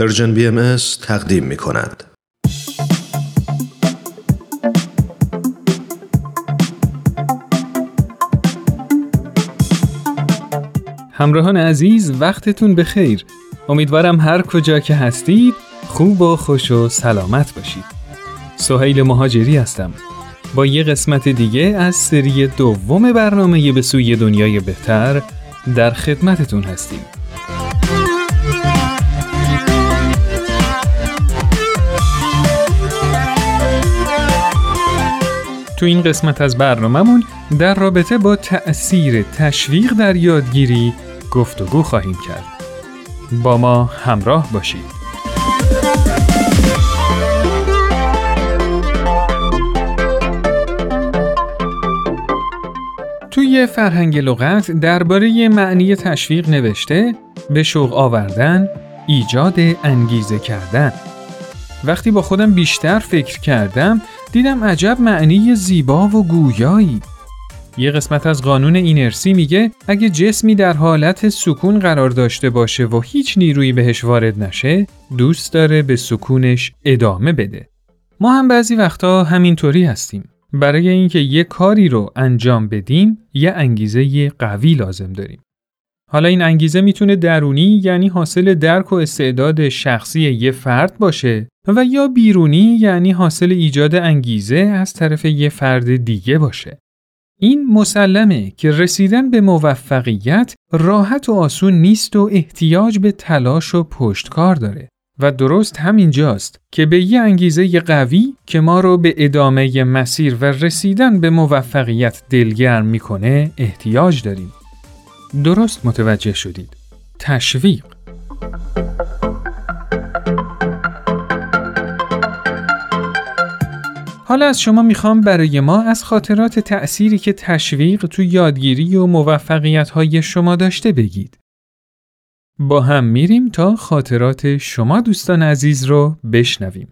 پرژن بی ام تقدیم می کند. همراهان عزیز وقتتون بخیر. امیدوارم هر کجا که هستید خوب و خوش و سلامت باشید. سهیل مهاجری هستم. با یه قسمت دیگه از سری دوم برنامه به سوی دنیای بهتر در خدمتتون هستیم. تو این قسمت از برنامهمون در رابطه با تأثیر تشویق در یادگیری گفتگو خواهیم کرد. با ما همراه باشید. توی فرهنگ لغت درباره معنی تشویق نوشته به شوق آوردن، ایجاد انگیزه کردن. وقتی با خودم بیشتر فکر کردم دیدم عجب معنی زیبا و گویایی. یه قسمت از قانون اینرسی میگه اگه جسمی در حالت سکون قرار داشته باشه و هیچ نیرویی بهش وارد نشه دوست داره به سکونش ادامه بده. ما هم بعضی وقتا همینطوری هستیم. برای اینکه یه کاری رو انجام بدیم یه انگیزه قوی لازم داریم. حالا این انگیزه می‌تونه درونی یعنی حاصل درک و استعداد شخصی یه فرد باشه و یا بیرونی یعنی حاصل ایجاد انگیزه از طرف یه فرد دیگه باشه. این مسلمه که رسیدن به موفقیت راحت و آسون نیست و احتیاج به تلاش و پشتکار داره. و درست همینجاست که به یه انگیزه قوی که ما رو به ادامه مسیر و رسیدن به موفقیت دلگرم می‌کنه احتیاج داریم. درست متوجه شدید. تشویق حالا از شما می‌خوام برای ما از خاطرات تأثیری که تشویق تو یادگیری و موفقیت های شما داشته بگید. با هم میریم تا خاطرات شما دوستان عزیز رو بشنویم.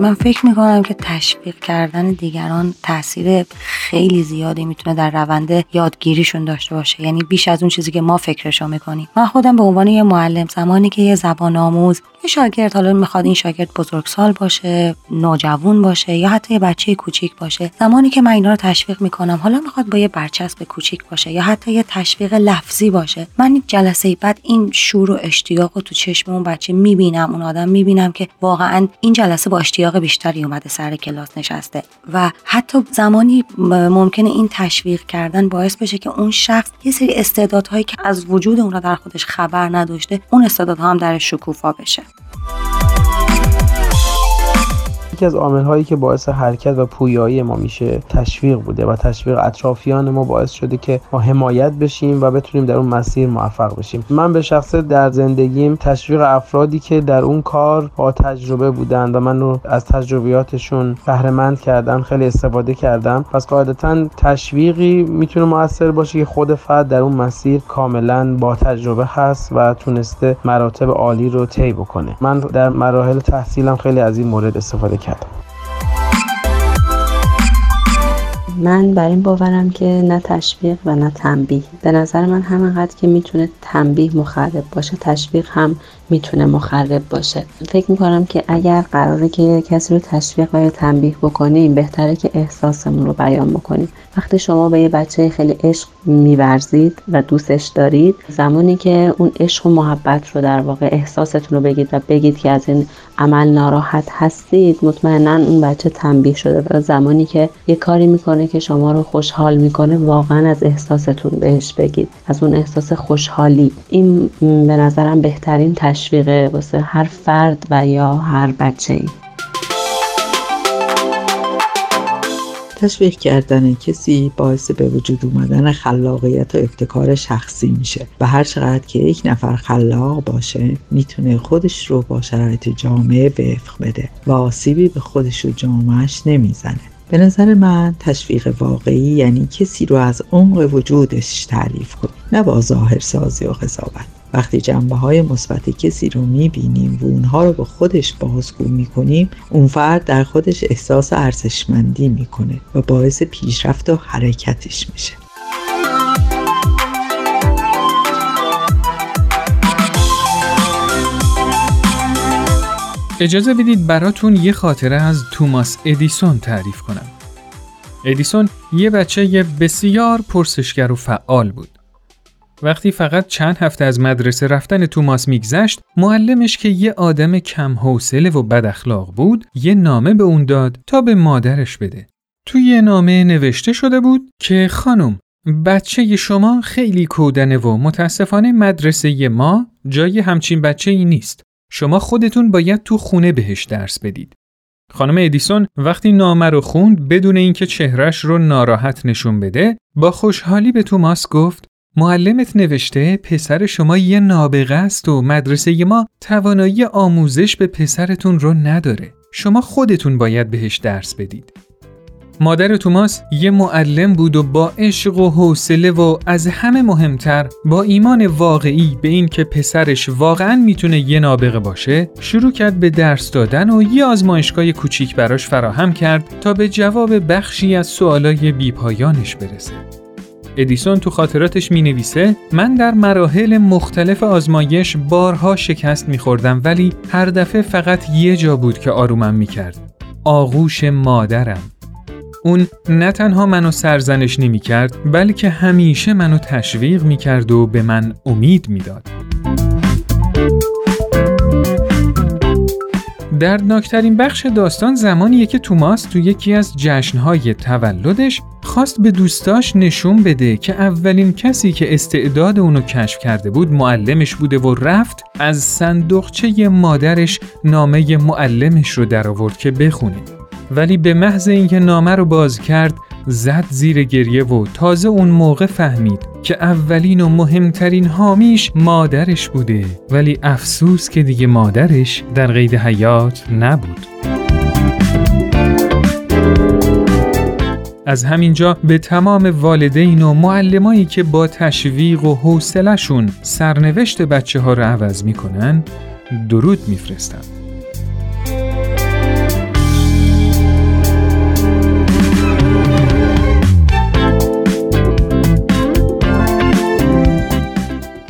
من فکر می‌کنم که تشویق کردن دیگران تاثیر خیلی زیادی می‌تونه در روند یادگیریشون داشته باشه. یعنی بیش از اون چیزی که ما فکرشو می‌کنیم. من خودم به عنوان یه معلم زمانی که یه زبان آموز یه شاگرد حالا می‌خواد این شاگرد بزرگسال باشه نوجوان باشه یا حتی یه بچه کوچیک باشه. زمانی که من اینا رو تشویق می‌کنم حالا می‌خواد با یه برچسب کوچیک باشه یا حتی یه تشویق لفظی باشه. من جلسه بعد این شور و اشتیاق رو تو چشم اون بچه می‌بینم اون آدم می‌بینم که واقعا این جلسه با اشتیاق بیشتری اومده سر کلاس نشسته. و حتی زمانی ممکنه این تشویق کردن باعث بشه که اون شخص یه سری استعدادهایی که از وجود اون در خودش خبر نداشته اون استعدادها هم در شکوفا بشه. یکی از عامل هایی که باعث حرکت و پویایی ما میشه تشویق بوده و تشویق اطرافیان ما باعث شده که ما حمایت بشیم و بتونیم در اون مسیر موفق بشیم. من به شخص در زندگیم تشویق افرادی که در اون کار با تجربه بودن و من رو از تجربیاتشون بهره کردن خیلی استفاده کردم. پس قاعدتا تشویقی می‌تونه موثر باشه که خود فرد در اون مسیر کاملا با تجربه هست و تونسته مراتب عالی رو طی بکنه. من در مراحل تحصیلم خیلی از این مورد استفاده বিখ্যাত من بر این باورم که نه تشویق و نه تنبیه. به نظر من همینقدر که می‌تونه تنبیه مخرب باشه تشویق هم می‌تونه مخرب باشه. فکر می‌کنم که اگر قراره که کسی رو تشویق و یا تنبیه بکنیم بهتره که احساسمون رو بیان بکنیم. وقتی شما به یه بچه خیلی عشق میورزید و دوستش دارید زمانی که اون عشق و محبت رو در واقع احساستون رو بگید و بگید که از این عمل ناراحت هستید مطمئنا اون بچه تنبیه شده و زمانی که یه کاری می‌کنه که شما رو خوشحال می‌کنه واقعا از احساستون بهش بگید. از اون احساس خوشحالی. این به نظرم بهترین تشویق واسه هر فرد و یا هر بچه ای تشویق کردن کسی باعث به وجود اومدن خلاقیت و ابتکار شخصی میشه. و هر چقدر که یک نفر خلاق باشه می‌تونه خودش رو با شرایط جامعه وفق بده و آسیبی به خودش و جامعهش نمی‌زنه. به نظر من تشویق واقعی یعنی کسی رو از عمق وجودش تعریف کنی نه با ظاهر سازی و قضاوت. وقتی جنبه های مثبت کسی رو می‌بینیم و اونها رو به خودش بازگو می‌کنیم اون فرد در خودش احساس ارزشمندی می‌کنه و باعث پیشرفت و حرکتش میشه. اجازه بدید براتون یه خاطره از توماس ادیسون تعریف کنم. ادیسون یه بچه بسیار پرسشگر و فعال بود. وقتی فقط چند هفته از مدرسه رفتن توماس میگذشت، معلمش که یه آدم کم حوصله و بد اخلاق بود، یه نامه به اون داد تا به مادرش بده. توی نامه نوشته شده بود که خانم بچه شما خیلی کودنه و متاسفانه مدرسه ما جای همچین بچه ای نیست. شما خودتون باید تو خونه بهش درس بدید. خانم ادیسون وقتی نامه رو خوند بدون اینکه چهرش رو ناراحت نشون بده با خوشحالی به توماس گفت معلمت نوشته پسر شما یه نابغه است و مدرسه ما توانایی آموزش به پسرتون رو نداره. شما خودتون باید بهش درس بدید. مادر توماس یه معلم بود و با عشق و حوصله و از همه مهمتر با ایمان واقعی به این که پسرش واقعا می‌تونه یه نابغه باشه شروع کرد به درس دادن و یه آزمایشگاه کوچیک براش فراهم کرد تا به جواب بخشی از سوالای بیپایانش برسه. ادیسون تو خاطراتش می نویسه من در مراحل مختلف آزمایش بارها شکست می خوردم ولی هر دفعه فقط یه جا بود که آرومم می کرد. آغوش مادرم. اون نه تنها منو سرزنش نمی کرد بلکه همیشه منو تشویق می کرد و به من امید می‌داد. دردناکترین بخش داستان زمانیه که توماس تو یکی از جشنهای تولدش خواست به دوستاش نشون بده که اولین کسی که استعداد اونو کشف کرده بود معلمش بوده و رفت از صندوقچه مادرش نامه معلمش رو در آورد که بخونه. ولی به محض اینکه نامه رو باز کرد زد زیر گریه و تازه اون موقع فهمید که اولین و مهمترین حامیش مادرش بوده ولی افسوس که دیگه مادرش در قید حیات نبود. از همینجا به تمام والدین و معلمایی که با تشویق و حوصلهشون سرنوشت بچه ها رو عوض می‌کنن درود میفرستم.